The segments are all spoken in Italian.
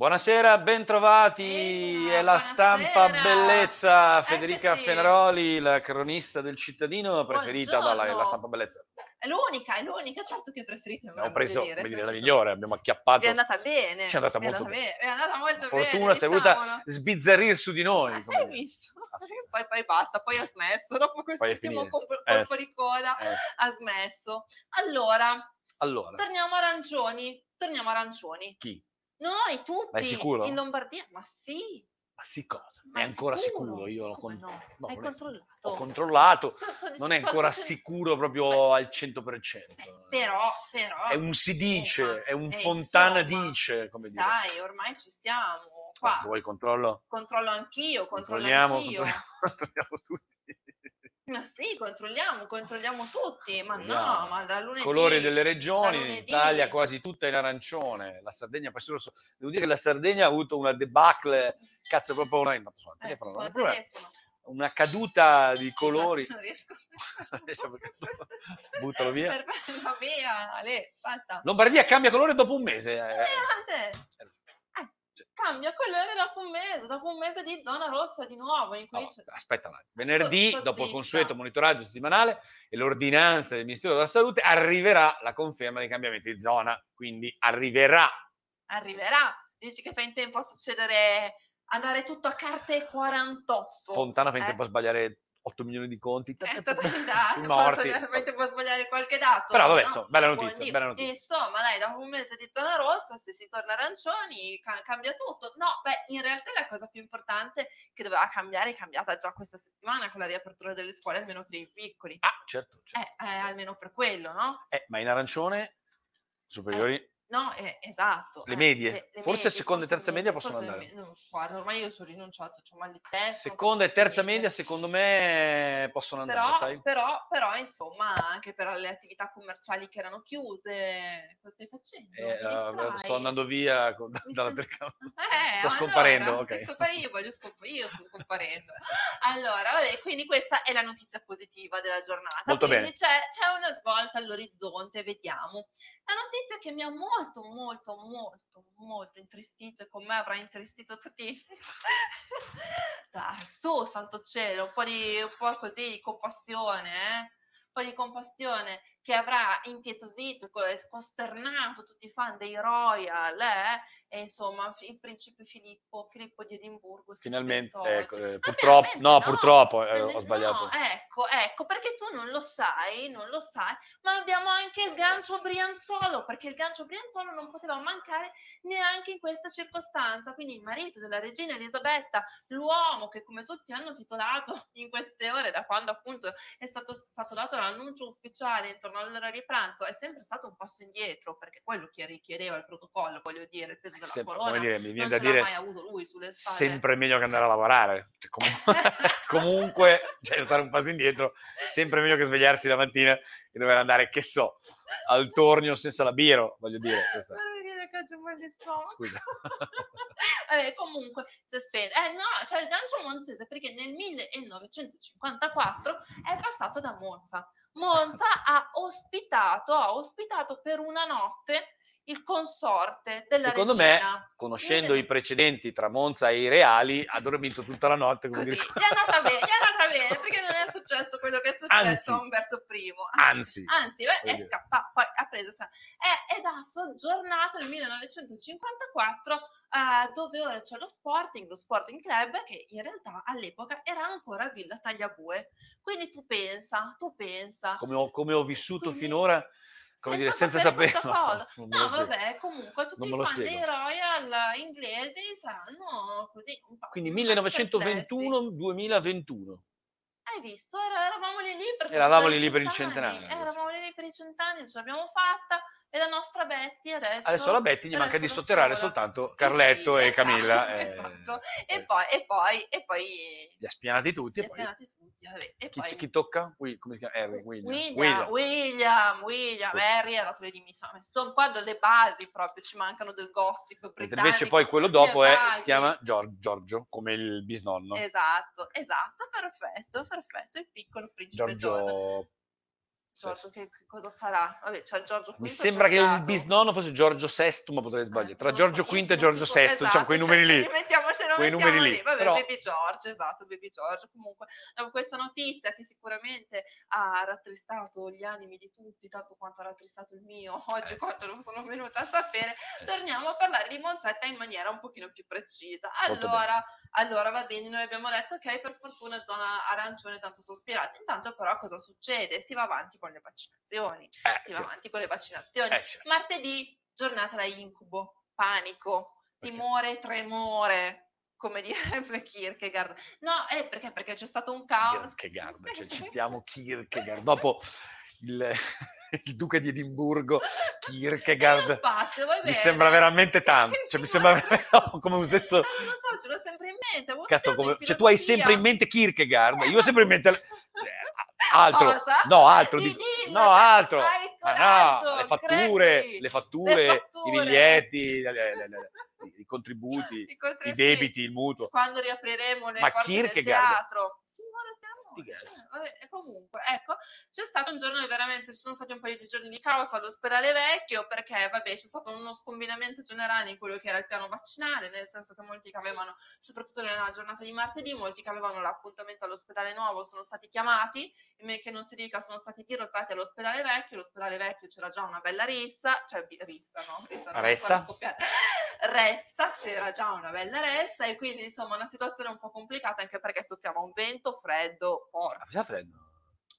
Buonasera, bentrovati. È la stampa bellezza. Federica Eccoci. Fenaroli, la cronista del cittadino, preferita dalla la Buongiorno. stampa bellezza. È l'unica, è l'unica, certo che preferite. me lo Abbiamo voglio preso, dire, come dire, la migliore, abbiamo acchiappato. Vi è andata bene. Ci è andata molto bene. È andata molto Fortuna, bene. sei voluta diciamolo. sbizzarrir su di noi. Eh, come Hai dire. visto? Poi, poi basta, poi ha smesso. Dopo Poi è quest'ultimo finito. colpo, Eh, colpo sì. di coda Eh, sì. ha smesso. Allora, Allora, torniamo arancioni. Torniamo arancioni. chi? Noi tutti sicuro? in Lombardia, ma sì. Ma sì cosa? Ma è ancora sicuro? sicuro? Io l'ho con- no? no, Hai è- controllato? Ho controllato, Sto- sto- non è ancora dicendo- sicuro proprio al 100%. Eh, Però, però. È un si dice, insomma, è un eh, fontana insomma, dice, come dire. Dai, ormai ci stiamo. Qua. Ma se vuoi controllo? Controllo anch'io, controllo Controlliamo, anch'io. controlliamo tutti. Ma sì, controlliamo, controlliamo tutti. Ma no, ma da lunedì. Colori delle regioni, da in lunedì. Italia quasi tutta in arancione, la Sardegna poi rosso. Devo dire che la Sardegna ha avuto una debacle, cazzo proprio una, no, Eh, telefono, sono non è al un problema. telefono. una caduta di colori. Non riesco. Adesso perché- Buttalo via. Perfetto, via, Ale, basta. Lombardia cambia colore dopo un mese. Eh, eh. Cioè, cambia colore dopo un mese, dopo un mese di zona rossa di nuovo. In cui no, aspetta un attimo. Venerdì, sto dopo il zitta. consueto monitoraggio settimanale e l'ordinanza del Ministero della Salute, arriverà la conferma dei cambiamenti di zona. Quindi arriverà. arriverà. Dici che fa in tempo a succedere, andare tutto a carte 48. Fontana fa in Eh. tempo a sbagliare 8 milioni di conti. Eh, dai, morti. posso- a sbagliare qualche dato. Però vabbè, no? insomma, bella notizia, bella notizia. Insomma, dai, dopo un mese di zona rossa, se si torna arancioni, ca- cambia tutto. No, beh, in realtà la cosa più importante che doveva cambiare è cambiata già questa settimana con la riapertura delle scuole, almeno per i piccoli. Ah, certo. certo. Eh, eh, almeno per quello, no? Eh, ma in arancione superiori No, eh, esatto. Le eh, medie. Forse seconda e terza le media medie, possono forse le andare. me- Non so, guarda, ormai io sono rinunciato, ho mal di testa. seconda e terza media, secondo me, possono andare, Però, sai? però, però, insomma, anche per le attività commerciali che erano chiuse, cosa stai facendo? Eh, distrai? sto andando via con- dalla telecamera. Eh, Sto allora, scomparendo, ok. se scompa- io voglio scomp- io sto scomparendo. Allora, vabbè, quindi questa è la notizia positiva della giornata. Molto quindi bene. C'è, c'è una svolta all'orizzonte, vediamo. La notizia che mi ha molto, molto, molto, molto intristito e con me avrà intristito tutti. Dai, su, santo cielo, un po' di, un po' così di compassione, eh? Un po' di compassione che avrà impietosito e co- e costernato tutti i fan dei Royal, eh? E insomma, il principe Filippo, Filippo di Edimburgo. si Finalmente, ecco, oggi. eh, purtroppo, veramente no, purtroppo eh, Eh, ho sbagliato. No, ecco, ecco, perché tu non lo sai, non lo sai, ma abbiamo anche il gancio Brianzolo, perché il gancio Brianzolo non poteva mancare neanche in questa circostanza. Quindi il marito della regina Elisabetta, l'uomo che come tutti hanno titolato in queste ore, da quando appunto è stato, stato dato l'annuncio ufficiale intorno all'ora di pranzo, è sempre stato un passo indietro, perché quello che richiedeva il protocollo, voglio dire, il peso della Se- corona, dire, mi viene non da ce l'ha dire mai avuto lui sulle spalle. sempre meglio che andare a lavorare. Cioè, comunque, comunque, cioè, stare un passo indietro, sempre meglio che svegliarsi la mattina e dover andare, che so, al tornio senza la biro, voglio dire. Questa. Non mi dire che oggi ho mal di stomaco. Scusa. Vabbè, comunque, sospende. Eh no, c'è il gancio monzese perché nel 1954 è passato da Monza. Monza ha ospitato, ha ospitato per una notte il consorte della Secondo me, regina. Conoscendo Mille- i precedenti tra Monza e i Reali, ha dormito tutta la notte. Così, dire- è andata bene, è andata bene, perché non è successo quello che è successo Anzi. a Umberto I. Anzi, Anzi, è dire. scappato, poi ha preso, è, ed ha soggiornato nel 1954 eh, dove ora c'è lo Sporting, lo Sporting Club, che in realtà all'epoca era ancora Villa Tagliabue. Quindi tu pensa, tu pensa. come ho, come ho vissuto Quindi, finora, come dire, senza sapere. no, No, vabbè, comunque tutti i fan spiego. dei Royal inglesi saranno così un po' Quindi perplessi. 1921-2021. Hai visto? Era- eravamo lì lì per Eravamo lì per il centenario, Eravamo lì lì per i cent'anni, ce l'abbiamo fatta e la nostra Betty adesso... Adesso la Betty gli manca di sotterrare sola. soltanto Carletto e Camilla. esatto, eh, esatto. eh, E poi, e poi, e poi... Li ha spianati tutti Li e ha spianati tutti, vabbè. E chi, poi... chi tocca? Wi- come si chiama? Harry, William. William, William, William. Harry è dato le dimissioni. Sono qua delle basi proprio, ci mancano del gossip britannico. invece poi quello dopo è, si chiama Gior- Giorgio, come il bisnonno. Esatto, esatto, perfetto, perfetto, il piccolo principe Giorgio. Giorgio Giorgio che, che cosa sarà? Vabbè, c'è Giorgio V. Mi sembra che il bisnonno fosse Giorgio VI, ma potrei sbagliare. Tra Giorgio V e Giorgio esatto, VI, diciamo quei numeri cioè, lì. Mettiamo, Quei numeri lì. lì, Vabbè, però- Baby Giorgio, esatto, Baby Giorgio. Comunque, dopo questa notizia che sicuramente ha rattristato gli animi di tutti, tanto quanto ha rattristato il mio oggi Eh, sì. quando lo sono venuta a sapere, Eh, sì. torniamo a parlare di Monzetta in maniera un pochino più precisa. Allora, allora va bene, noi abbiamo detto ok, per fortuna zona arancione tanto sospirata. Intanto però cosa succede? Si va avanti con le vaccinazioni. Eh, Si va certo. avanti con le vaccinazioni. Eh, certo. Martedì, giornata da incubo, panico, timore, tremore, come direbbe Kierkegaard. No, è perché? Perché c'è stato un caos. Kierkegaard, cioè citiamo Kierkegaard. Dopo il, il duca di Edimburgo, Kierkegaard, spazio, mi bene. sembra veramente tanto. Cioè, mi sembra come un stesso... Eh, non lo so, ce l'ho sempre in mente. Cazzo, come... cioè, tu hai sempre in mente Kierkegaard, io ho sempre in mente... Altro, Cosa? no, altro, Di- dillo, no, altro. il Ah, coraggio, no, le fatture, le fatture, Le i fatture. biglietti, le- le- i contributi, I i debiti, il mutuo. Quando riapriremo le Ma porte Kierkegaard? teatro. Sì, guarda, te amo. Sti cazzi. Eh, vabbè, e comunque, ecco, c'è stato un giorno veramente, ci sono stati un paio di giorni di caos all'ospedale vecchio perché, vabbè, c'è stato uno scombinamento generale in quello che era il piano vaccinale, nel senso che molti che avevano, soprattutto nella giornata di martedì, molti che avevano l'appuntamento all'ospedale nuovo sono stati chiamati, e men che non si dica sono stati dirottati all'ospedale vecchio, l'ospedale vecchio c'era già una bella rissa, cioè rissa, no? Rissa, non Ressa? Ressa, c'era già una bella ressa e quindi insomma una situazione un po' complicata anche perché soffiava un vento freddo, porco. Ah, Faceva freddo.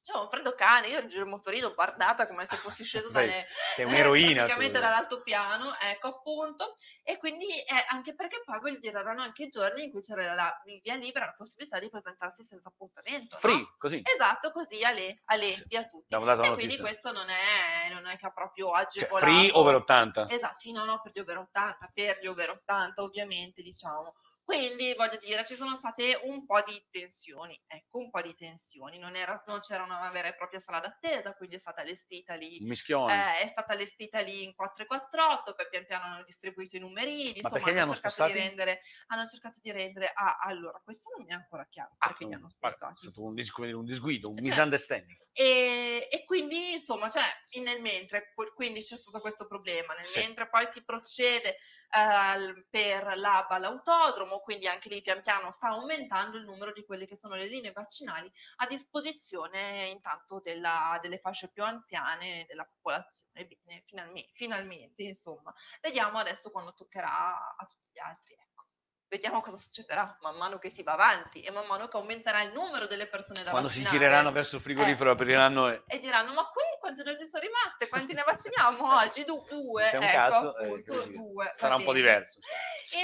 C'era un freddo cane, io ero il motorino bardata come se fossi sceso Sei- dalle, Sei eh, un'eroina. praticamente tu. dall'altopiano, ecco appunto, e quindi eh, anche perché poi voglio dire erano anche i giorni in cui c'era la via libera, la possibilità di presentarsi senza appuntamento. no? Free, così. Esatto, così a le, a le, Sì, via tutti. E quindi notizia. questo non è, non è che ha proprio Cioè, agevolato. free over 80. Esatto, sì, no, no, per gli over 80, per gli over 80 ovviamente, diciamo. Quindi voglio dire, ci sono state un po' di tensioni, ecco, un po' di tensioni. Non, era, non c'era una vera e propria sala d'attesa, quindi è stata allestita lì eh, è stata allestita lì in 4 e 4 poi pian piano hanno distribuito i numerini, Ma insomma perché li hanno, hanno cercato di spostati? rendere, hanno cercato di rendere, ah, allora, questo non mi è ancora chiaro, Ah, perché li un- hanno vabbè, è spostati. stato un, dis- un disguido, un Cioè, misunderstanding. E, e quindi insomma, cioè, nel mentre, qu- quindi c'è stato questo problema, nel Sì. mentre poi si procede eh, per l'ABA all'autodromo, quindi anche lì pian piano sta aumentando il numero di quelle che sono le linee vaccinali a disposizione intanto della- delle fasce più anziane della popolazione. Bene, finalmente, finalmente, insomma, vediamo adesso quando toccherà a tutti gli altri. Vediamo cosa succederà man mano che si va avanti e man mano che aumenterà il numero delle persone da Quando si vaccinare. gireranno verso il frigorifero, apriranno e... e diranno ma qui quante dosi sono rimaste? Quanti ne vacciniamo oggi? Du- due C'è un ecco cazzo, eh, appunto così. due Sarà un po' diverso.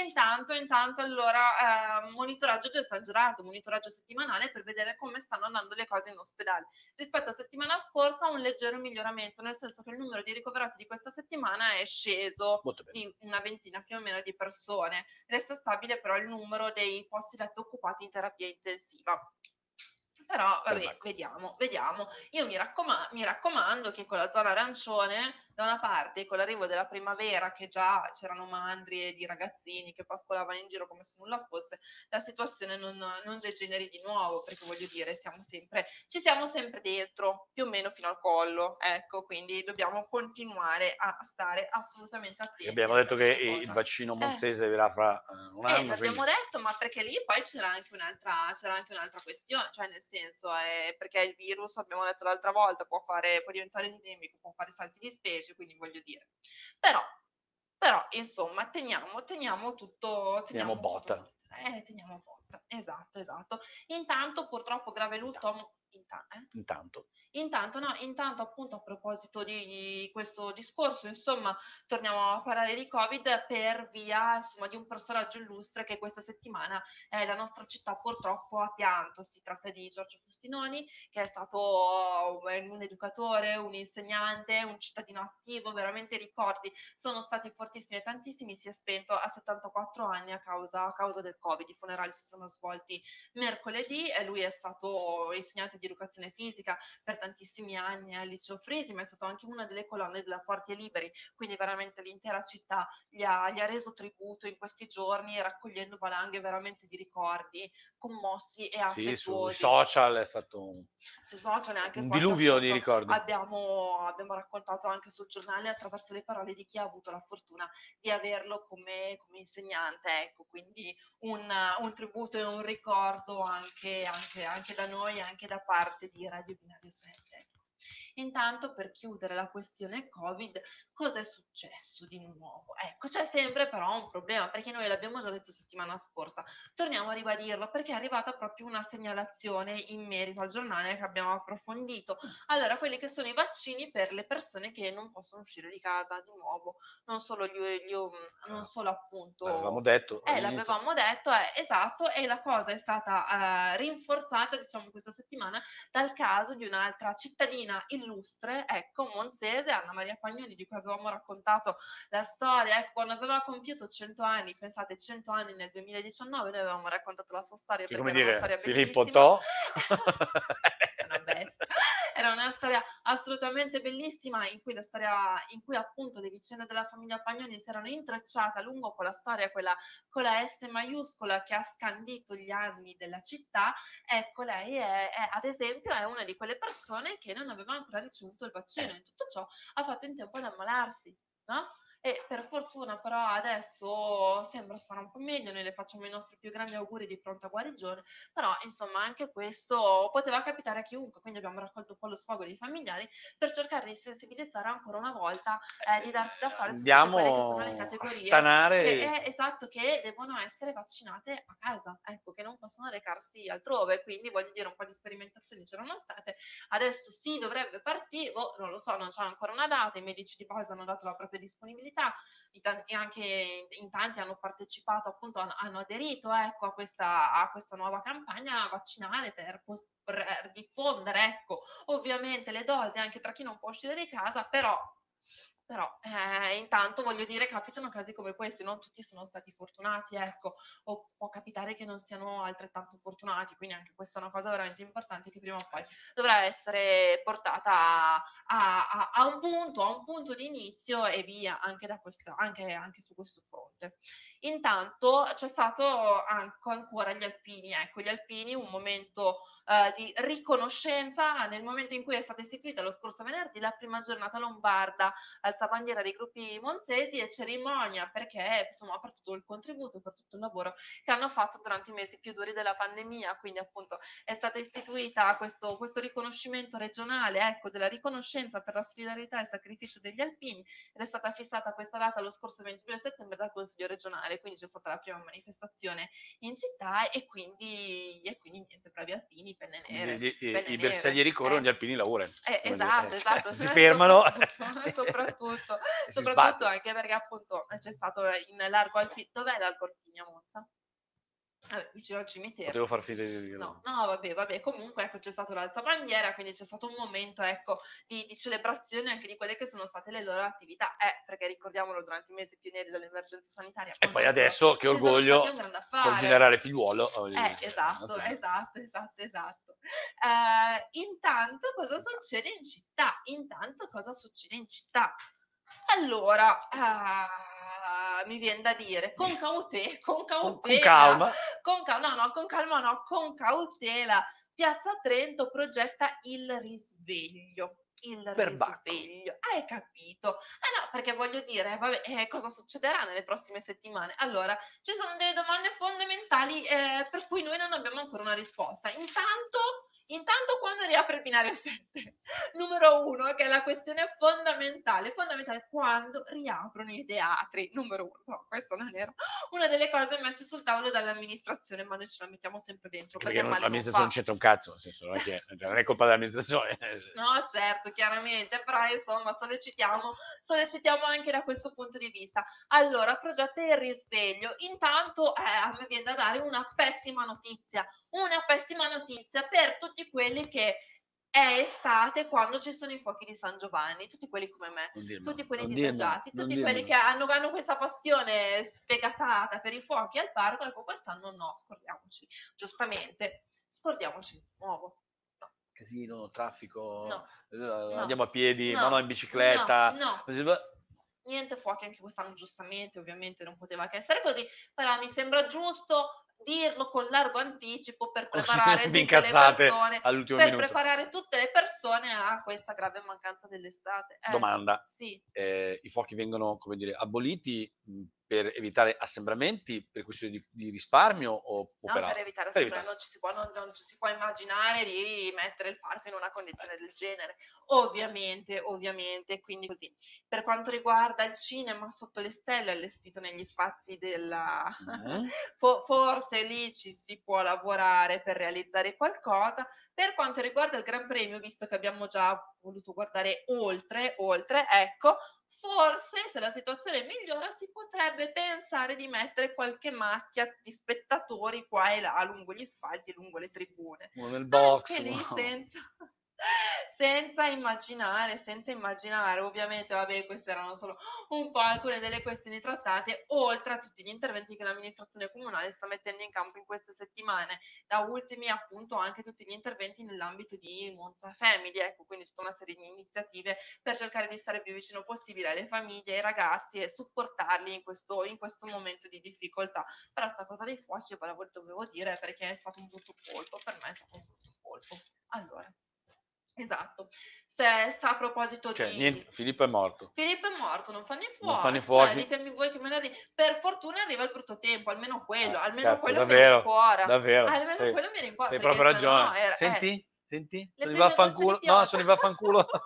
intanto intanto allora eh, monitoraggio del San Gerardo monitoraggio settimanale per vedere come stanno andando le cose in ospedale. Rispetto a settimana scorsa un leggero miglioramento nel senso che il numero di ricoverati di questa settimana è sceso di una ventina più o meno di persone. Resta stabile però il numero dei posti letto occupati in terapia intensiva però vabbè, vediamo, vediamo. Io mi, raccoma- mi raccomando che con la zona arancione, da una parte, con l'arrivo della primavera, che già c'erano mandrie di ragazzini che pascolavano in giro come se nulla fosse, la situazione non, non degeneri di nuovo, perché voglio dire, siamo sempre, ci siamo sempre dentro, più o meno fino al collo, ecco, quindi dobbiamo continuare a stare assolutamente attenti. Abbiamo detto che questa il cosa. vaccino monzese verrà fra eh, un Eh, anno. l'abbiamo quindi- detto, ma perché lì poi c'era anche un'altra, c'era anche un'altra questione, cioè nel senso, è perché il virus, abbiamo detto l'altra volta, può, fare, può diventare endemico, può fare salti di specie, quindi voglio dire. Però, però insomma, teniamo, teniamo tutto... Teniamo tutto- botta. eh, teniamo botta, esatto, esatto. Intanto, purtroppo, grave lutto... inta- eh? Intanto. Intanto, no, intanto appunto a proposito di questo discorso, insomma, torniamo a parlare di Covid per via, insomma, di un personaggio illustre che questa settimana eh, la nostra città purtroppo ha pianto. Si tratta di Giorgio Fustinoni, che è stato eh, un educatore, un insegnante, un cittadino attivo, veramente i ricordi sono stati fortissimi e tantissimi. Si è spento a 74 anni a causa, a causa del Covid. I funerali si sono svolti mercoledì e lui è stato insegnante di educazione fisica per tantissimi anni al liceo Frisi, ma è stato anche una delle colonne della Forti e Liberi, quindi veramente l'intera città gli ha, gli ha reso tributo in questi giorni raccogliendo valanghe veramente di ricordi commossi e Sì, sui affettuosi. social è stato un, social anche un diluvio di ricordi. abbiamo, abbiamo raccontato anche sul giornale attraverso le parole di chi ha avuto la fortuna di averlo come, come insegnante, ecco, quindi un, un tributo e un ricordo anche, anche, anche da noi, anche da parte di Radio Binario 7. Intanto per chiudere la questione Covid, cosa è successo di nuovo? Ecco, c'è sempre però un problema, perché noi l'abbiamo già detto settimana scorsa, torniamo a ribadirlo perché è arrivata proprio una segnalazione in merito al giornale che abbiamo approfondito. Allora, quelli che sono i vaccini per le persone che non possono uscire di casa di nuovo, non solo, gli, gli- non solo appunto... L'avevamo detto Eh, l'avevamo detto, eh, esatto, e la cosa è stata eh, rinforzata, diciamo, questa settimana dal caso di un'altra cittadina illustre, ecco, monzese, Anna Maria Pagnoni, di cui avevamo raccontato la storia, ecco, quando aveva compiuto 100 anni, pensate, 100 anni nel 2019, noi avevamo raccontato la sua storia Che perché come dire, Filippo bellissima. Una bestia. Era una storia assolutamente bellissima in cui la storia, in cui appunto le vicende della famiglia Pagnoni si erano intrecciate a lungo con la storia, quella con la S maiuscola che ha scandito gli anni della città. Ecco, lei è, è, ad esempio è una di quelle persone che non aveva ancora ricevuto il vaccino. In tutto ciò ha fatto in tempo ad ammalarsi, no? E per fortuna però adesso sembra stare un po' meglio, noi le facciamo i nostri più grandi auguri di pronta guarigione, però insomma anche questo poteva capitare a chiunque, quindi abbiamo raccolto un po' lo sfogo dei familiari per cercare di sensibilizzare ancora una volta, eh, di darsi da fare su tutte quelle che sono le Andiamo categorie stanare. che è esatto che devono essere vaccinate a casa, ecco, che non possono recarsi altrove, quindi voglio dire un po' di sperimentazioni c'erano state, adesso si dovrebbe partire, boh, non lo so, non c'è ancora una data, i medici di base hanno dato la propria disponibilità, tan- e anche in tanti hanno partecipato, appunto, hanno, aderito ecco, a, questa, a questa nuova campagna vaccinale per, per diffondere, ecco, ovviamente le dosi anche tra chi non può uscire di casa, però però eh, intanto voglio dire, capitano casi come questi, non tutti sono stati fortunati, ecco, o può capitare che non siano altrettanto fortunati, quindi anche questa è una cosa veramente importante che prima o poi dovrà essere portata a, a- a- un punto, a un punto di inizio e via, anche, questa, anche, anche su questo fronte. Intanto c'è stato anche ancora gli alpini, ecco, gli alpini, un momento eh, di riconoscenza nel momento in cui è stata istituita lo scorso venerdì la prima giornata lombarda alzabandiera dei gruppi monzesi e cerimonia perché insomma per tutto il contributo, per tutto il lavoro che hanno fatto durante i mesi più duri della pandemia, quindi appunto è stata istituita questo, questo riconoscimento regionale, ecco, della riconoscenza per la solidarietà e il sacrificio degli alpini ed è stata fissata questa data lo scorso 22 settembre dal Consiglio regionale, quindi c'è stata la prima manifestazione in città e quindi, e quindi niente, bravi alpini, penne nere. Gli- gli- penne I bersaglieri nere, corrono, eh. gli alpini lavorano. Eh, esatto, eh, esatto. Si eh, fermano. Soprattutto, soprattutto, si soprattutto anche perché appunto c'è stato in Largo Alpino. Dov'è Largo Alpini a Monza? Vabbè, vicino al cimitero. Potevo far finta di dirlo. No, no, vabbè, vabbè, comunque ecco c'è stato l'alzabandiera, quindi c'è stato un momento ecco di, di celebrazione anche di quelle che sono state le loro attività, eh, perché ricordiamolo durante i mesi pionieri dell'emergenza sanitaria. E poi adesso che orgoglio col generale figliuolo. voglio Eh, dire, esatto, vabbè. esatto, esatto, esatto. Eh, intanto cosa succede in città? Intanto cosa succede in città? Allora, ah, mi viene da dire, con cautela, con cautela, con calma. con cal- no, no, con calma no, con cautela, Piazza Trento progetta il risveglio. Il risveglio, hai capito? Eh no, perché voglio dire, vabbè, eh, cosa succederà nelle prossime settimane? Allora, ci sono delle domande fondamentali eh, per cui noi non abbiamo ancora una risposta. Intanto, intanto quando riapre il binario 7? Numero uno, che è la questione fondamentale, fondamentale, quando riaprono i teatri? Numero uno, no, questa non era una delle cose messe sul tavolo dall'amministrazione, ma noi ce la mettiamo sempre dentro, Perché perché non- l'amministrazione non c'entra un cazzo, nel senso, non è, che, non è colpa dell'amministrazione. No, certo, chiaramente, però insomma sollecitiamo, sollecitiamo anche da questo punto di vista. Allora, progetta il risveglio. Intanto eh, a me viene da dare una pessima notizia, una pessima notizia per tutti quelli che è estate quando ci sono i fuochi di San Giovanni, tutti quelli come me. Dirmelo, Tutti quelli disagiati, tutti quelli che hanno, hanno questa passione sfegatata per i fuochi al parco, ecco quest'anno no, scordiamoci, giustamente, scordiamoci di nuovo. No, casino, traffico, No, eh, andiamo a piedi, no, ma no in bicicletta. no, no. niente fuochi anche quest'anno, giustamente, ovviamente non poteva che essere così, però mi sembra giusto dirlo con largo anticipo per preparare tutte le persone, all'ultimo per minuto. preparare tutte le persone a questa grave mancanza dell'estate. Eh, Domanda, Sì, eh, i fuochi vengono, come dire, aboliti per evitare assembramenti per questioni di, di risparmio o, o no, per per evitare evitare. non ci, si può, non, non ci si può immaginare di mettere il parco in una condizione del genere. Ovviamente, ovviamente, quindi così. Per quanto riguarda il cinema sotto le stelle allestito negli spazi della. Fo- forse lì ci si può lavorare per realizzare qualcosa. Per quanto riguarda il Gran Premio, visto che abbiamo già voluto guardare oltre, oltre, ecco, forse se la situazione migliora si potrebbe pensare di mettere qualche macchia di spettatori qua e là lungo gli spalti, lungo le tribune. Nel box. Anche lì uno- senza, senza immaginare, senza immaginare, ovviamente, vabbè, queste erano solo un po' alcune delle questioni trattate, oltre a tutti gli interventi che l'amministrazione comunale sta mettendo in campo in queste settimane, da ultimi appunto anche tutti gli interventi nell'ambito di Monza Family, ecco, quindi tutta una serie di iniziative per cercare di stare più vicino possibile alle famiglie, ai ragazzi e supportarli in questo, in questo momento di difficoltà. Però sta cosa dei fuochi io ve la vo- dovevo dire perché è stato un brutto colpo, per me è stato un brutto colpo. Allora, esatto. Se, se a proposito Cioè, di... niente, Filippo è morto. Filippo è morto, non fanno i fuochi. Non fanno i Cioè, fuochi. ditemi voi che me ne arri- Per fortuna arriva il brutto tempo, almeno quello, Ah, almeno cazzo, quello mi davvero, rincuora. Davvero. Almeno Sei, quello mi rincuora. sei perché proprio sennò ragione. era- eh, Senti? Senti? le Sono prime vaffanculo. No, sono di vaffanculo.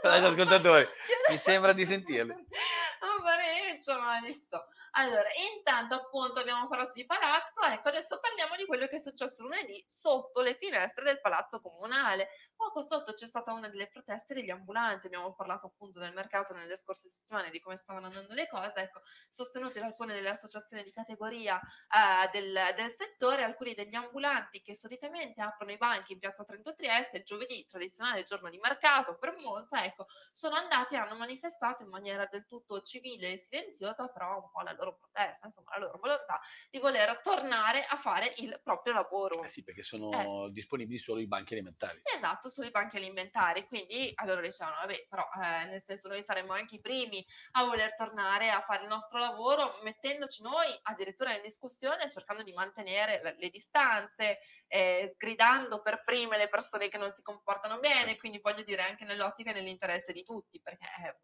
Ti ascoltatori. Mi sembra di sentirli. Un pareggio, ma li sto. Allora, intanto appunto abbiamo parlato di palazzo, ecco adesso parliamo di quello che è successo lunedì sotto le finestre del palazzo comunale. Poco sotto c'è stata una delle proteste degli ambulanti, abbiamo parlato appunto del mercato nelle scorse settimane di come stavano andando le cose, ecco, sostenute da alcune delle associazioni di categoria eh, del, del settore, alcuni degli ambulanti che solitamente aprono i banchi in piazza Trento Trieste il giovedì, tradizionale giorno di mercato per Monza, ecco, sono andati e hanno manifestato in maniera del tutto civile e silenziosa, però un po' la loro protesta, insomma, la loro volontà di voler tornare a fare il proprio lavoro. Eh sì, perché sono disponibili solo i banchi elementari. Esatto, sui banchi alimentari, quindi allora dicevano, vabbè, però eh, nel senso noi saremmo anche i primi a voler tornare a fare il nostro lavoro, mettendoci noi addirittura in discussione, cercando di mantenere le, le distanze, eh, sgridando per prime le persone che non si comportano bene, quindi voglio dire anche nell'ottica e nell'interesse di tutti, perché... eh,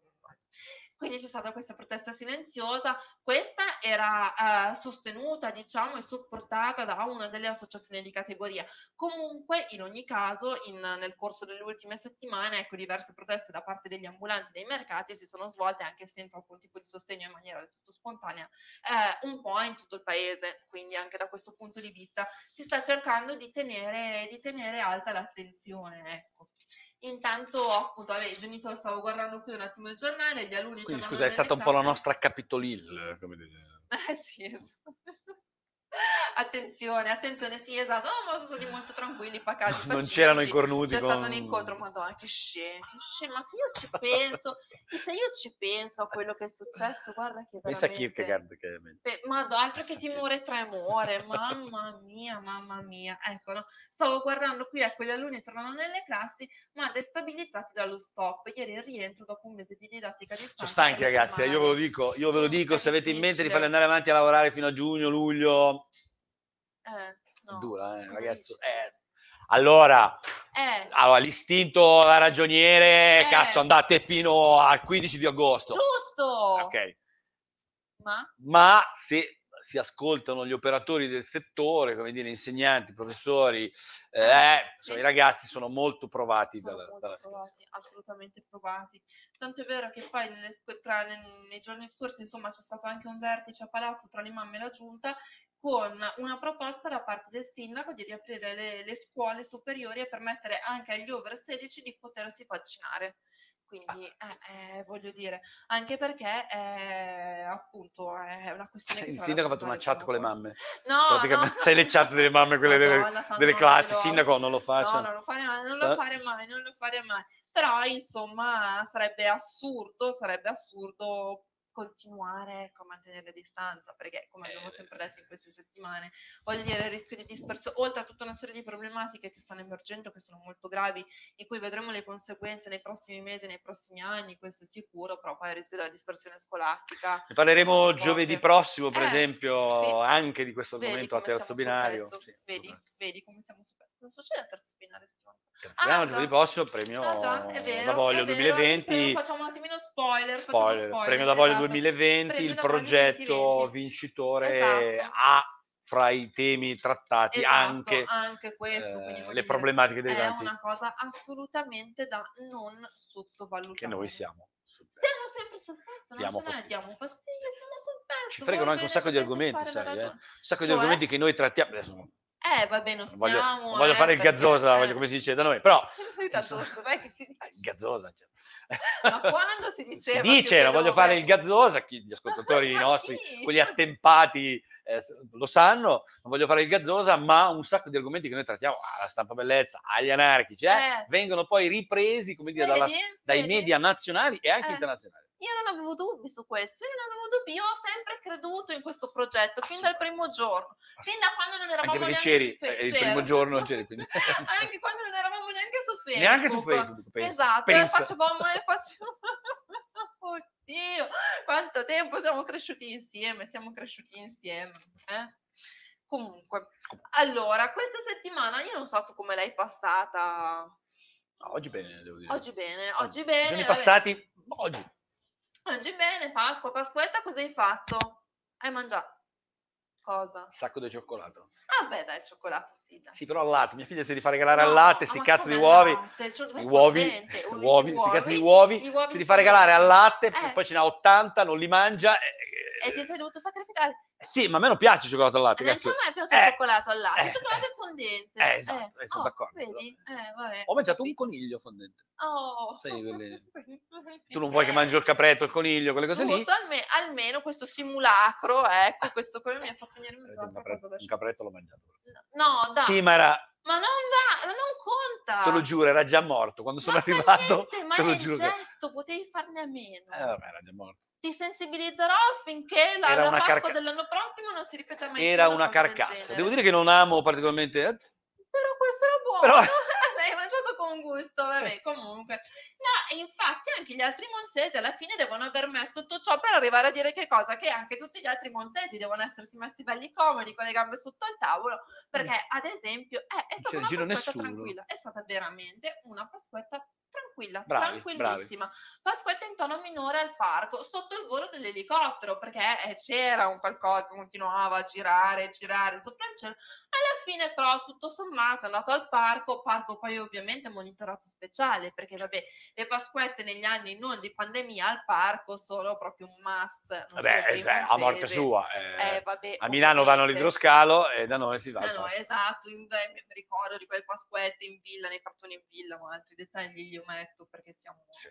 quindi c'è stata questa protesta silenziosa, questa era eh, sostenuta, diciamo, e supportata da una delle associazioni di categoria. Comunque, in ogni caso, in- nel corso delle ultime settimane, ecco, diverse proteste da parte degli ambulanti dei mercati si sono svolte anche senza alcun tipo di sostegno in maniera del tutto spontanea, eh, un po' in tutto il paese. Quindi anche da questo punto di vista si sta cercando di tenere, di tenere alta l'attenzione, ecco. Intanto, appunto, vabbè, i genitori stavo guardando qui un attimo il giornale, gli alunni Quindi scusa, è stata un po' la nostra Capitolil, come dire. Eh sì, esatto. Attenzione, attenzione, sì, esatto. Oh, ma sono stati molto tranquilli, pacati. Non pacifici. c'erano i cornuti C'è con... stato un incontro, madonna, che scemo, che. Ma se io ci penso, se io ci penso a quello che è successo, guarda che Pensa a veramente... Kierkegaard che... Beh, Madonna, altro che timore tremore, mamma mia, mamma mia. Ecco, no? Stavo guardando qui, ecco, gli alunni tornano nelle classi, ma destabilizzati dallo stop. Ieri il rientro dopo un mese di didattica distanza. Sono stanchi ragazzi, eh, io ve lo dico, io ve lo dico, se avete in mente di farli andare avanti a lavorare fino a giugno, luglio, Eh, no. dura, eh, Cosa ragazzo. Eh, allora, Eh, allora, l'istinto da ragioniere, Eh. cazzo, andate fino al 15 di agosto. giusto! Ok, Ma ma se si ascoltano gli operatori del settore, come dire, insegnanti, professori, eh, Sì. i ragazzi sono molto provati sono dalla, molto dalla provati, assolutamente provati. Tanto è vero che poi nelle tra- nei, nei giorni scorsi, insomma, c'è stato anche un vertice a palazzo tra le mamme e la giunta con una proposta da parte del sindaco di riaprire le, le scuole superiori e permettere anche agli over 16 di potersi vaccinare. Quindi, eh, eh, voglio dire, anche perché eh, appunto è una questione che Il sindaco ha fatto una chat con le mamme. No, Praticamente, no. sai le chat delle mamme, quelle delle, Madonna, santo, delle classi, sindaco non lo No, faccia. non lo fare mai, non lo Eh? fare mai, non lo fare mai. Però, insomma, sarebbe assurdo, sarebbe assurdo continuare ecco, a mantenere le distanza, perché come abbiamo Eh. sempre detto in queste settimane, voglio dire, il rischio di dispersione, oltre a tutta una serie di problematiche che stanno emergendo, che sono molto gravi, di cui vedremo le conseguenze nei prossimi mesi, nei prossimi anni, questo è sicuro, però poi il rischio della dispersione scolastica. Ne parleremo giovedì prossimo, per Eh, esempio, sì. anche di questo argomento a terzo binario. pezzo, Sì, vedi, vedi come siamo su Cosa succede al terzo binario settimana? Terzo Ah, binario, giovedì prossimo, premio Ah, già, vero, da Voglio è vero. 2020. Però Facciamo spoiler. Spoiler, spoiler, premio da Voglio esatto. 2020, Premio il progetto 2020. vincitore Esatto. ha fra i temi trattati Esatto, anche, anche questo, eh, le problematiche È derivanti una cosa assolutamente da non sottovalutare. che noi siamo. sul. Stiamo sempre sul pezzo, non ce ne diamo fastidio, siamo sul pezzo. Ci fregano anche un sacco di argomenti, sai, eh? Un sacco di Cioè? argomenti che noi trattiamo. Adesso Eh, vabbè, non voglio, stiamo. non voglio eh, fare il perché- gazzosa, eh. voglio- come si dice da noi, però Tanto che si eh, dice? gazzosa. cioè. Ma quando si Si diceva? dice, non che voglio fare il gazzosa, gli ascoltatori nostri, quelli attempati eh, lo sanno, non voglio fare il gazzosa, ma un sacco di argomenti che noi trattiamo, ah, la stampa bellezza, agli anarchici, eh, Eh. vengono poi ripresi, come dire, dalla- Vedi? dai Vedi? media nazionali e anche Eh. internazionali. Io non avevo dubbi su questo, io non avevo dubbi, io ho sempre creduto in questo progetto, fin dal primo giorno, fin da quando non eravamo Anche neanche c'eri, su Facebook. eh, il primo giorno non c'eri, quindi- Anche quando non eravamo neanche su Facebook. Neanche su Facebook, pensa. Esatto, pensa. facevamo, facevamo... Oddio, quanto tempo siamo cresciuti insieme, siamo cresciuti insieme. eh? Comunque, allora, questa settimana io non so tu come l'hai passata. No, oggi bene, devo dire. Oggi bene, oggi bene. Giorni passati, oggi. Oggi bene, Pasqua, Pasquetta, cosa hai fatto? Hai mangiato? Cosa? Sacco di cioccolato. Ah beh, dai, il cioccolato sì, dai. Sì, però al latte. Mia figlia si rifà regalare al No, latte, ah, sti cazzo di uovi. al latte? I uovi, uovi, uovi, sti cazzo di uovi, uovi si rifà regalare al latte, Eh. poi ce n'ha 80, non li mangia. eh, E ti sei dovuto sacrificare. Sì, ma a me non piace il cioccolato al latte, cazzo. a me piace Eh, il cioccolato al latte. eh, il cioccolato è fondente. eh, esatto, eh, sono oh, d'accordo, Vedi? Eh. Ho mangiato un coniglio fondente. Oh. Sai, quelle- Tu non vuoi che mangio il capretto, il coniglio, quelle cose lì? Giusto, alme- almeno questo simulacro, ecco, questo quello mi ha fatto venire in mente Un capretto, un capretto l'ho mangiato. No, dai. Sì, ma era, Ma non va, non conta. te lo giuro, era già morto. Quando sono Ma arrivato, niente, ma te lo giuro. gesto, potevi farne a meno. Eh, vabbè, era già morto. Ti sensibilizzerò affinché la, la Pasqua carca- dell'anno prossimo non si ripeta mai Era una una carcassa. Devo dire che non amo particolarmente... eh, Però questo era buono. Però- L'hai mangiato con gusto, vabbè, comunque. No, e infatti anche gli altri monzesi alla fine devono aver messo tutto ciò per arrivare a dire che cosa? Che anche tutti gli altri monzesi devono essersi messi belli comodi con le gambe sotto il tavolo, perché ad esempio eh, è stata c'è una pasquetta nessuno. tranquilla, è stata veramente una pasquetta tranquilla, Bravi, tranquillissima. Pasquetta in tono minore al parco, sotto il volo dell'elicottero, perché eh, c'era un qualcosa che continuava a girare, girare sopra il cielo. Alla fine però tutto sommato è andato al parco, parco poi ovviamente monitorato speciale, perché vabbè, le Pasquette negli anni non di pandemia al parco sono proprio un must. Vabbè, i cioè, a morte sua. eh, Eh, vabbè, a Milano vanno all'idroscalo e da noi si va. Eh no, parco. esatto, in, beh, mi ricordo di quelle Pasquette in villa, nei cartoni in villa, ma altri dettagli ometto perché siamo... Sì.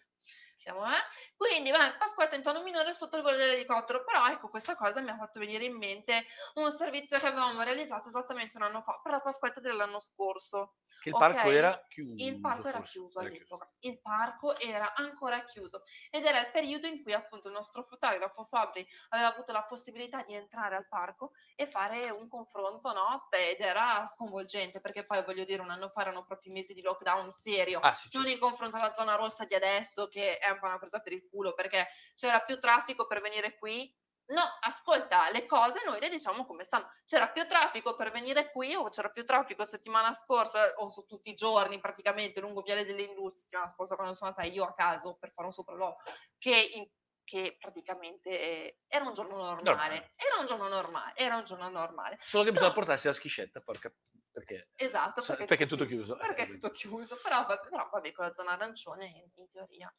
Siamo eh? Quindi, vabbè, Pasquetta in tono minore sotto il volo dell'elicottero, però ecco, questa cosa mi ha fatto venire in mente un servizio che avevamo realizzato esattamente un anno fa, per la Pasquetta dell'anno scorso. Che il Ok, parco era chiuso. Il parco era chiuso era all'epoca, il parco era ancora chiuso ed era il periodo in cui appunto il nostro fotografo Fabri aveva avuto la possibilità di entrare al parco e fare un confronto notte ed era sconvolgente perché poi voglio dire un anno fa erano proprio i mesi di lockdown serio, Ah, sì, non certo. in confronto alla zona rossa di adesso che è un po' una presa per il culo perché c'era più traffico per venire qui. No, ascolta, le cose noi le diciamo come stanno. C'era più traffico per venire qui o c'era più traffico settimana scorsa o su tutti i giorni praticamente lungo Viale delle Industrie, settimana scorsa quando sono andata io a caso per fare un sopralluogo, che, in- che praticamente eh, era un giorno normale. Normale. Era un giorno normale, era un giorno normale. Solo che bisogna Però- portarsi la schiscetta, porca... Perché? Esatto, Sa- perché, perché è tutto chiuso. Perché è Eh, tutto chiuso, però, però vabbè, con la zona arancione in, in teoria.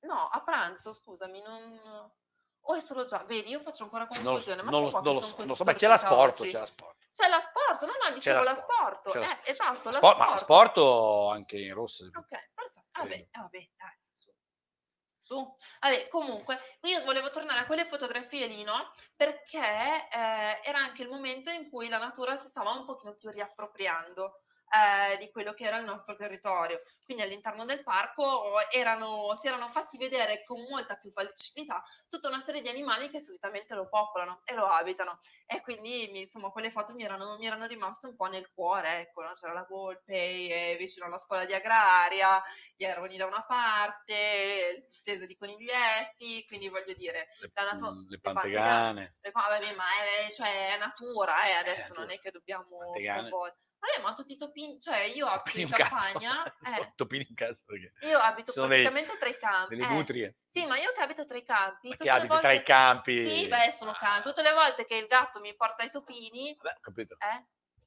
No, a pranzo, scusami, non... O è solo già, vedi, io faccio ancora Non confusione, ma non lo- che non lo so, non lo so, ma c'è la stordita sport, oggi. c'è la sport. C'è la sport, no, no, dicevo la la Eh, esatto, la Sport- ma sport anche in rosso. Ok, perfetto. Vabbè, Credo. vabbè, dai, su. Su. Vabbè, comunque, io volevo tornare a quelle fotografie lì, no? Perché eh, era anche il momento in cui la natura si stava un pochino più riappropriando. Eh, di quello che era il nostro territorio. Quindi all'interno del parco erano, si erano fatti vedere con molta più facilità tutta una serie di animali che solitamente lo popolano e lo abitano. E quindi insomma quelle foto mi erano, mi erano rimaste un po' nel cuore, ecco, no? c'era la volpe eh, vicino alla scuola di agraria, gli aironi da una parte, stese di coniglietti, quindi voglio dire, le, la natura... le pantegane. Le, vabbè, ma è, cioè, è natura, eh, adesso Eh, non è che dobbiamo pantegane. Vabbè, ma tutti i topini, cioè io abito in campagna, eh, Topini in cazzo perché io abito Sono dei- praticamente tra i campi. delle eh. nutrie. Sì, ma io che abito tra i campi, Ma tutte che le abiti volte... tra i campi. Sì, beh, sono campi. Tutte le volte che il gatto mi porta i topini, Vabbè, ho capito. eh,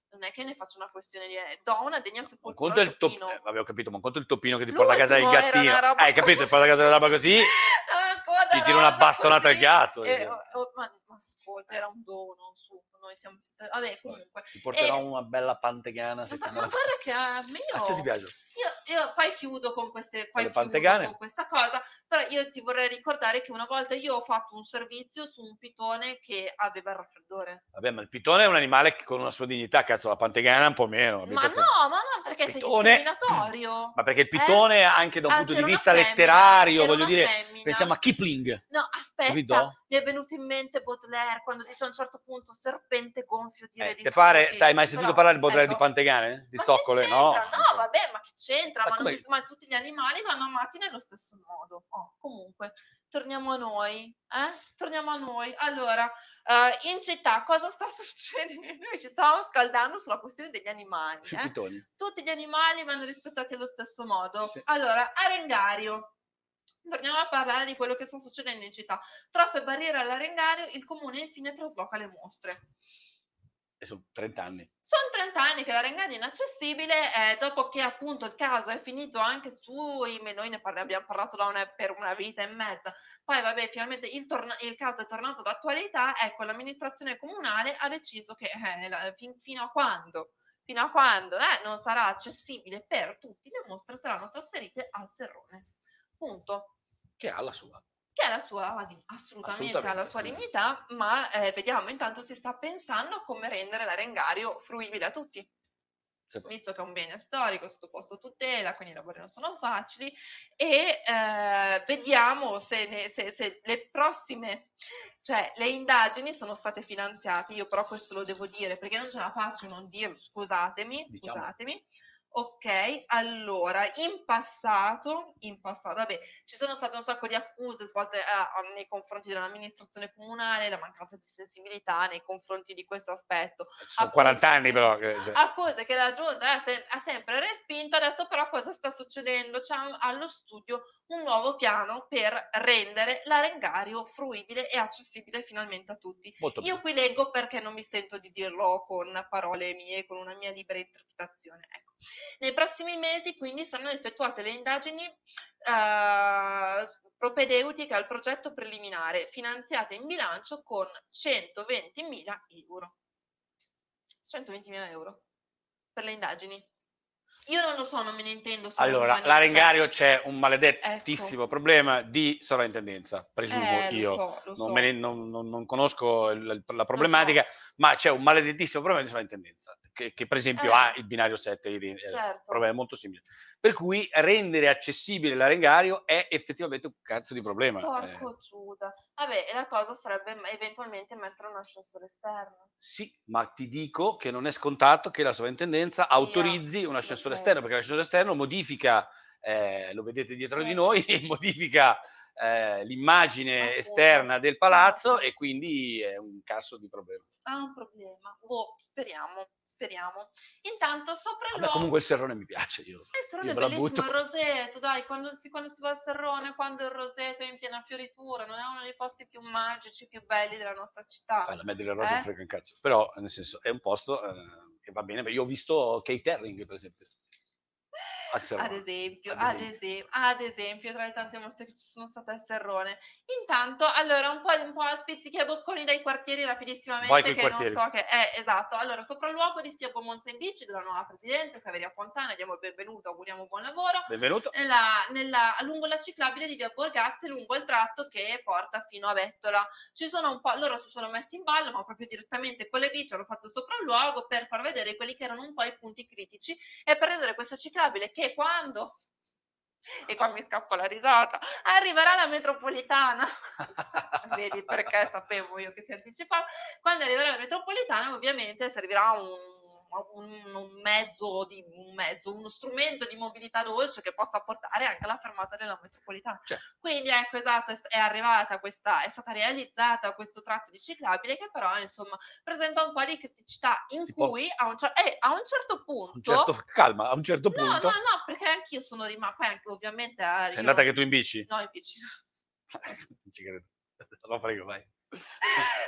non è che ne faccio una questione di... eh, do una degna sepoltura conto il top- topino. eh, vabbè, ho capito, ma conto il topino che ti porta a casa il L'ultimo gattino. roba Hai capito? Ti porta a casa una roba così, Ah, coda ti tira una bastonata al gatto. Eh, eh. oh, oh, ma, ma ascolta, era un dono, su, noi siamo stati... Vabbè, comunque. Ti porterò Eh, una bella pantegana Ma, ma guarda che a me A te ti io, piace? io, io poi chiudo con queste poi pantegane? con questa cosa, però io ti vorrei ricordare che una volta io ho fatto un servizio su un pitone che aveva il raffreddore. Vabbè, ma il pitone è un animale con una sua dignità, cazzo, la pantegana un po' meno. Ma piace- no, ma non perché sei Pitone- discriminatorio. Ma perché il pitone, anche da un Eh? Anzi, punto di vista femmina, letterario, era voglio dire, femmina. pensiamo a Kipling. No, aspetta, Capito? mi è venuto in mente Baudelaire quando dice a un certo punto serpente gonfio di re Eh, di pare, scuti". hai mai sentito Però, parlare di Baudelaire ecco, di pantegane? Di ma zoccole? No? No, vabbè, ma che c'entra? Ma Ma, ma tutti gli animali vanno amati nello stesso modo. Oh, comunque, torniamo a noi. Eh? Torniamo a noi. Allora, eh, in città cosa sta succedendo? Noi ci stavamo scaldando sulla questione degli animali. Eh? Tutti gli animali vanno rispettati allo stesso modo. Sì. Allora, Arengario. Torniamo a parlare di quello che sta succedendo in città. Troppe barriere all'arengario, il comune infine trasloca le mostre. E sono 30 anni. Sono 30 anni che l'arengario è inaccessibile, eh, dopo che appunto il caso è finito anche sui, noi ne parli- abbiamo parlato da una- per una vita e mezza, poi vabbè finalmente il, torna- il caso è tornato d'attualità, ecco l'amministrazione comunale ha deciso che eh, la- fin- fino a quando, fino a quando eh, non sarà accessibile per tutti, le mostre saranno trasferite al Serrone. Punto Che ha la sua. che ha la sua, assolutamente, ha la sua Assolutamente. dignità, ma eh, vediamo intanto si sta pensando come rendere l'arengario fruibile a tutti, Se- visto che è un bene storico sottoposto a tutela, quindi i lavori non sono facili e eh, vediamo se, ne- se- se le prossime, cioè le indagini sono state finanziate, io però questo lo devo dire perché non ce la faccio non dirlo, scusatemi, Diciamo. scusatemi. Ok, allora, in passato, in passato, vabbè, ci sono state un sacco di accuse svolte a- a- nei confronti dell'amministrazione comunale, la mancanza di sensibilità nei confronti di questo aspetto. Ci sono Accuse- 40 anni però. che- cioè, Accuse che la giunta ha, se- ha sempre respinto, adesso però cosa sta succedendo? C'è allo studio un nuovo piano per rendere l'arengario fruibile e accessibile finalmente a tutti. molto Io bene. qui leggo perché non mi sento di dirlo con parole mie, con una mia libera interpretazione. Ecco. Nei prossimi mesi quindi saranno effettuate le indagini eh, propedeutiche al progetto preliminare finanziate in bilancio con 120.000 euro. 120.000 euro per le indagini. Io non lo so, non me ne intendo. Allora, l'arengario c'è un maledettissimo problema di sovrintendenza, presumo Ecco. Eh, lo io. so, lo non, so. ne- non- non- non conosco il- la problematica, ma c'è un maledettissimo problema di sovrintendenza, che, che per esempio Eh. ha il binario 7, il- eh, Certo. problema molto simile. Per cui rendere accessibile l'arengario è effettivamente un cazzo di problema. eh. Porco Giuda. Vabbè, la cosa sarebbe eventualmente mettere un ascensore esterno. Sì, ma ti dico che non è scontato che la sovrintendenza autorizzi un ascensore ok. esterno, perché l'ascensore esterno modifica, eh, lo vedete dietro di Sì. noi, modifica eh, l'immagine Appunto. esterna del palazzo e quindi è un cazzo di problema. Ha un problema. Boh, speriamo, speriamo. Intanto sopra il Vabbè, comunque il serrone mi piace. Io, Eh, Il Serrone è bellissimo, il roseto, dai, quando si, quando si va al Serrone, quando il roseto è in piena fioritura, non è uno dei posti più magici, più belli della nostra città. Fai la me delle rose Eh? frega un cazzo. Però, nel senso, è un posto eh, che va bene. Io ho visto Kate Herring, per esempio. Ad esempio, Ad esempio. ad esempio, tra le tante mostre che ci sono state a Serrone. Intanto, allora, un po', un po' a spizzichi e bocconi dai quartieri Vai rapidissimamente, coi che quartieri. non so che è esatto. Allora, sopralluogo di Fiabo Monza in Bici della nuova presidente Saveria Fontana, diamo il benvenuto, auguriamo buon lavoro. Benvenuto. Nella, nella- lungo la ciclabile di via Borgazzi, lungo il tratto che porta fino a Bettola. Ci sono un po', loro si sono messi in ballo, ma proprio direttamente con le bici hanno fatto sopralluogo per far vedere quelli che erano un po' i punti critici e per rendere questa ciclabile che quando e qua mi scappa la risata, arriverà la metropolitana. Vedi perché sapevo io che si anticipava. Quando arriverà la metropolitana, ovviamente servirà un, un- un mezzo, di, un mezzo, uno strumento di mobilità dolce che possa portare anche alla fermata della metropolitana. Certo. Quindi ecco, esatto, è, arrivata questa, è stata realizzata questo tratto di ciclabile che però insomma presenta un po' di criticità in Tipo? cui a un, eh, a un certo punto Un certo- calma, a un certo No, punto. no, no, perché anch'io sono rimasta, poi anche ovviamente... eh, Sei andata non- che tu in bici? No, in bici. non ci credo. No, prego, vai.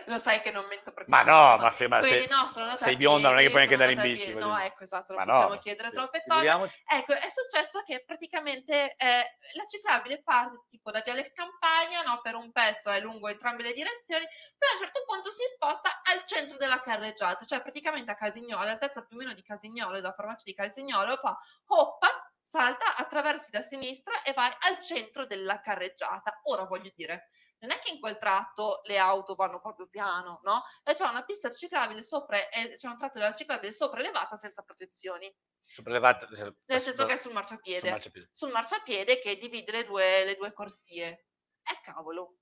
Lo sai che non mento Ma praticamente. no, ma, fe- ma Quindi sei, no, sei bionda, non è che puoi anche andare in bici. No, dire. ecco, esatto, Ma non possiamo no, chiedere troppe cose. Ecco, è successo che praticamente eh, la ciclabile parte tipo da Viale Campagna, no, per un pezzo è lungo entrambe le direzioni, poi a un certo punto si sposta al centro della carreggiata, cioè praticamente a Casignolo, all'altezza più o meno di Casignolo, da farmacia di Casignolo, fa hoppa, salta, attraversi da sinistra e vai al centro della carreggiata. Ora voglio dire, non è che in quel tratto le auto vanno proprio piano, no? E c'è una pista ciclabile sopra, e c'è un tratto della ciclabile sopra elevata senza protezioni, Sopraelevata- nel senso che è sul marciapiede sul marciapiede. sul marciapiede che divide le due, le due corsie. E cavolo,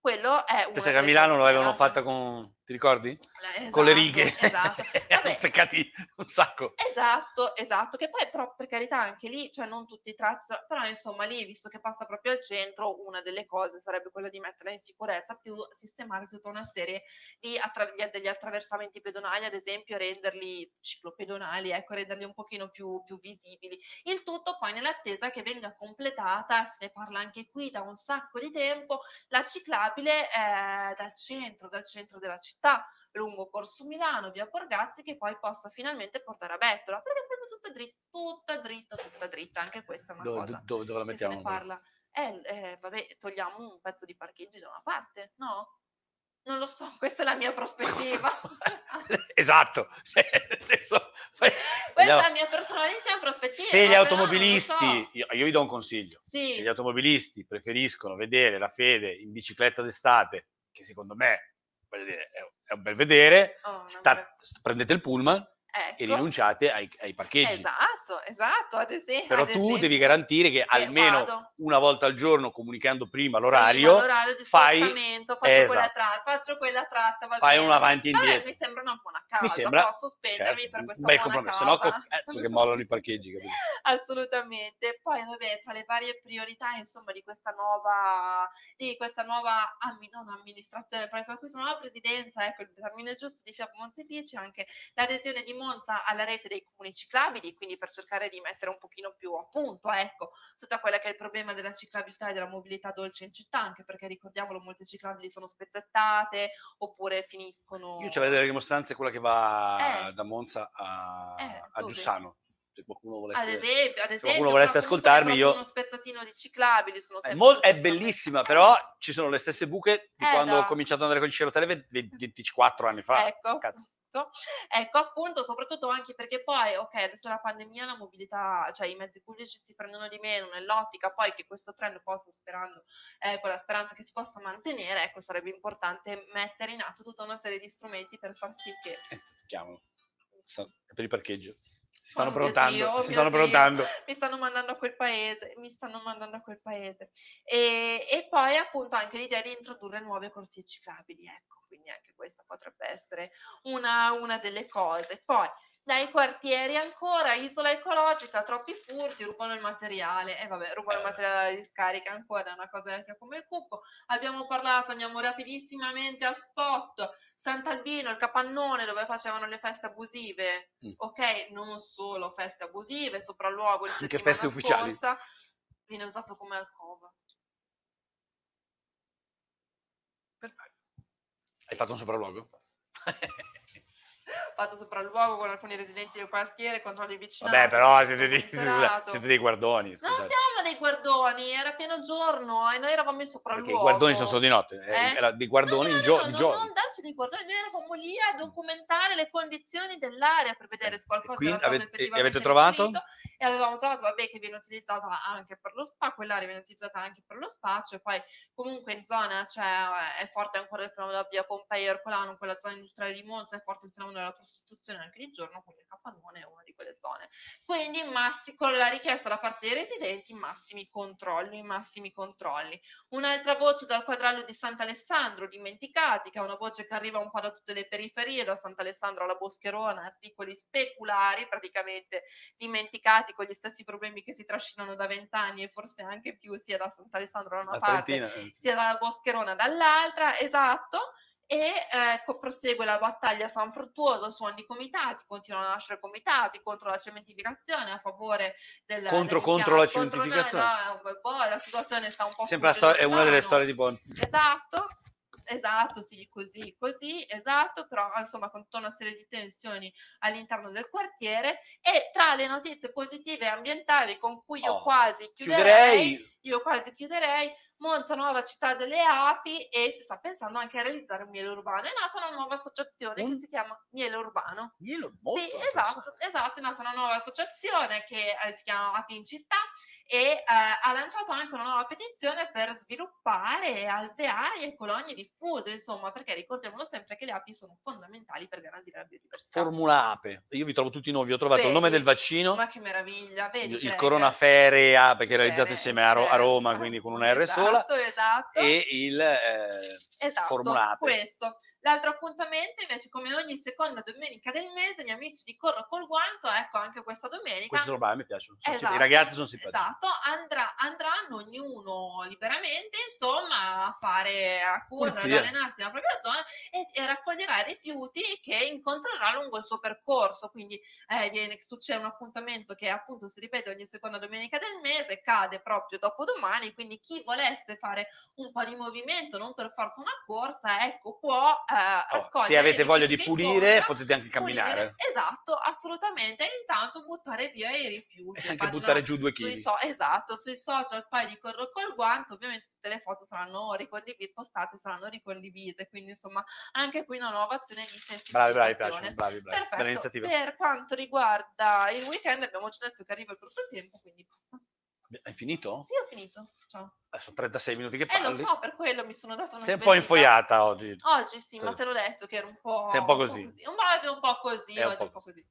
quello è una Pensa che a Milano corsie, l'avevano no? fatta con, ti ricordi? Eh, con le esatto, righe. Esatto. Vabbè, steccati un sacco. Esatto, esatto, che poi però per carità anche lì, cioè non tutti i tratti, so- però insomma lì, visto che passa proprio al centro, una delle cose sarebbe quella di metterla in sicurezza, più sistemare tutta una serie di attra- degli attraversamenti pedonali, ad esempio renderli ciclopedonali, ecco, renderli un pochino più, più visibili. Il tutto poi nell'attesa che venga completata, se ne parla anche qui da un sacco di tempo, la ciclabile eh, dal centro, dal centro della città, lungo Corso Milano, via Borgazzi, che poi possa finalmente portare a Bettola, perché è proprio tutta dritta, tutta dritta, tutta dritta, anche questa è una Dove, cosa dove- dove la ne mettiamo? poi? parla. Eh, eh, vabbè, togliamo un pezzo di parcheggi da una parte, no? Non lo so, questa è la mia prospettiva. esatto. Cioè, nel senso, fai- questa se è la mia personalissima prospettiva. se gli automobilisti, so. io, io vi do un consiglio, Sì. se gli automobilisti preferiscono vedere la fede in bicicletta d'estate, che secondo me voglio dire, è, un bel vedere, Oh, sta- pre- prendete il pullman e ecco. rinunciate ai, ai parcheggi. Esatto, esatto, ad esempio. Però ad tu esempio. devi garantire che almeno vado. una volta al giorno, comunicando prima Prima l'orario, l'orario di fai- faccio quella esatto. tratta, faccio quella tratta, fai bene. un avanti e Vabbè, indietro. mi sembra una buona causa, sembra- posso spendermi Certo, per questa bel buona compromesso, causa. no cazzo che mollano i parcheggi, capito? Assolutamente. Poi, vabbè, tra le varie priorità, insomma, di questa nuova, di questa nuova amministrazione, però insomma, questa nuova presidenza, ecco, il termine giusto di Fiat Monza e Pici, anche l'adesione di Monza alla rete dei comuni ciclabili, quindi per cercare di mettere un pochino più a punto, ecco, tutta quella che è il problema della ciclabilità e della mobilità dolce in città, anche perché ricordiamolo, molte ciclabili sono spezzettate oppure finiscono... Io c'avevo delle dimostranze, quella che va Eh. da Monza a, Eh, a? Giussano. Se qualcuno volesse... Ad esempio, ad esempio, qualcuno volesse ascoltarmi, io- uno spezzatino di ciclabili, sono È, mol- è bellissima, però ci sono le stesse buche di Eh, quando ho da- cominciato ad andare con gli sci rotelle 24 anni fa. Ecco, Cazzo. Appunto. ecco appunto, soprattutto anche perché poi, ok, adesso la pandemia, la mobilità, cioè i mezzi pubblici si prendono di meno, nell'ottica poi che questo trend possa, sperando, eh, con la speranza che si possa mantenere, ecco, sarebbe importante mettere in atto tutta una serie di strumenti per far sì che... Eh, per il parcheggio. Si stanno Oh prontando. Dio, oh si stanno Dio. prontando. mi stanno mandando a quel paese, mi stanno mandando a quel paese. E, e poi appunto anche l'idea di introdurre nuove corsie ciclabili, ecco, quindi anche questa potrebbe essere una, una delle cose. Poi dai quartieri ancora, isola ecologica, troppi furti, rubano il materiale, e vabbè, rubano il Eh. materiale alla discarica, ancora è una cosa vecchia come il cupo. Abbiamo parlato, andiamo rapidissimamente a spot, Sant'Albino, il capannone dove facevano le feste abusive, Mm. ok, non solo feste abusive, sopralluogo di Anche settimana feste ufficiali. scorsa, viene usato come alcova. Hai fatto un sopralluogo? fatto sopralluogo con alcuni residenti del quartiere, controlli vicini. Vabbè, però siete dei, siete dei guardoni. Non scusate. siamo dei guardoni, era pieno giorno e noi eravamo in Perché sopralluogo. i guardoni sono solo di notte, eh, Eh? era di guardoni no, no, in gio- no, giorno. non darci dei guardoni, noi eravamo lì a documentare le condizioni dell'area per vedere se qualcosa Quindi era stato avete- e avete trovato? riferito. E avevamo trovato, vabbè, che viene utilizzata anche per lo spa, quell'area viene utilizzata anche per lo spazio, poi comunque in zona c'è, è forte ancora il fenomeno della via Pompei Ercolano, quella zona industriale di Monza, è forte il fenomeno della prostituzione anche di giorno, quindi il capannone è una di quelle zone. Quindi massi- con la richiesta da parte dei residenti, massimi controlli, massimi controlli. Un'altra voce dal quadrallo di Sant'Alessandro, dimenticati, che è una voce che arriva un po' da tutte le periferie, da Sant'Alessandro alla Boscherona, articoli speculari, praticamente dimenticati con gli stessi problemi che si trascinano da vent'anni e forse anche più sia da Sant'Alessandro da una La parte Trentina, eh. sia dalla Boscherona dall'altra, esatto. E ecco, prosegue la battaglia San Fruttuoso su ogni comitati, continuano a nascere comitati contro la cementificazione a favore del Contro- dell'impianto, contro la no, cementificazione. no, un po' la situazione sta un po' Sempre storia, è di una delle storie tipo Esatto, esatto, sì, così, così, esatto, però insomma con tutta una serie di tensioni all'interno del quartiere e tra le notizie positive e ambientali con cui io Oh, quasi chiuderei, chiuderei. io quasi chiuderei, Monza nuova città delle api e si sta pensando anche a realizzare un miele urbano. È nata una nuova associazione Un- che si chiama Miele Urbano. Glielo- molto Sì, esatto, esatto, è nata una nuova associazione che eh, si chiama Api in città e eh, ha lanciato anche una nuova petizione per sviluppare alveari e colonie diffuse, insomma, perché ricordiamolo sempre che le api sono fondamentali per garantire la biodiversità. Formula Ape. Io vi trovo tutti nuovi. Ho trovato il nome Vedi? del vaccino, Ma che meraviglia, vedi? il Greg? Coronafere Ape, che è realizzato Bene, insieme a, Ro- a certo. Roma, quindi con una R sola, Esatto, esatto. e il eh, Esatto, Formula Ape. questo. L'altro appuntamento invece, come ogni seconda domenica del mese, gli amici di Corro col Guanto, ecco anche questa domenica. Queste roba mi sim- Esatto, I ragazzi sono simpatici. Esatto, andrà- andranno ognuno liberamente, insomma, a fare a correre, ad allenarsi nella propria zona e, e raccoglierà i rifiuti che incontrerà lungo il suo percorso. Quindi eh, viene, succede un appuntamento che appunto si ripete ogni seconda domenica del mese, cade proprio dopo domani, quindi chi volesse fare un po' di movimento, non per forza una corsa, ecco, può eh, Oh, raccogliere se i avete voglia di pulire, incontra, potete anche camminare. pulire. Esatto, assolutamente. E intanto buttare via i rifiuti. E anche buttare giù due chili. so- esatto, sui social poi di Corro col Guanto, ovviamente tutte le foto saranno ricondivise, postate, saranno ricondivise, quindi insomma anche qui una nuova azione di Bravi, bravi, sensibilizzazione. piacciono. Bravi, bravi. Per quanto riguarda il weekend abbiamo già detto che arriva il brutto tempo, quindi basta. Hai finito? Sì, ho finito. Ciao. Eh, sono 36 minuti che Eh, lo parli. so, per quello mi sono data una Sei un po' infoiata oggi. Oggi sì, Sì. ma te l'ho detto che era un po', Sei un po' così. Un po' oggi un po' così, È un po' un po' così.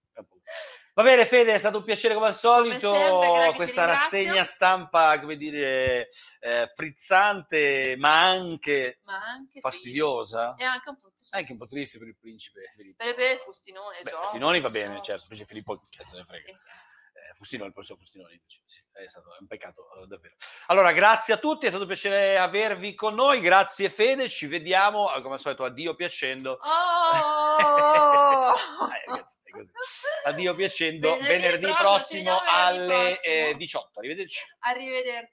Va bene Fede, è stato un piacere come al solito, sempre, Greg, ti questa rassegna stampa, come dire, eh, frizzante, ma anche Ma anche fastidiosa. E anche un po' anche un po' triste per il principe Filippo. Per, per Fustinone, Beh, Fustinoni va bene, certo, invece Filippo che cazzo ne frega. Sì. Eh, Fustinoni, il professor sì, è stato un peccato, eh, davvero. Allora, grazie a tutti, è stato un piacere avervi con noi, grazie Fede, ci vediamo, eh, come al solito, addio piacendo. Oh! Addio piacendo, Venerdì venerdì prossimo, alle eh, 18. Arrivederci. Arrivederci.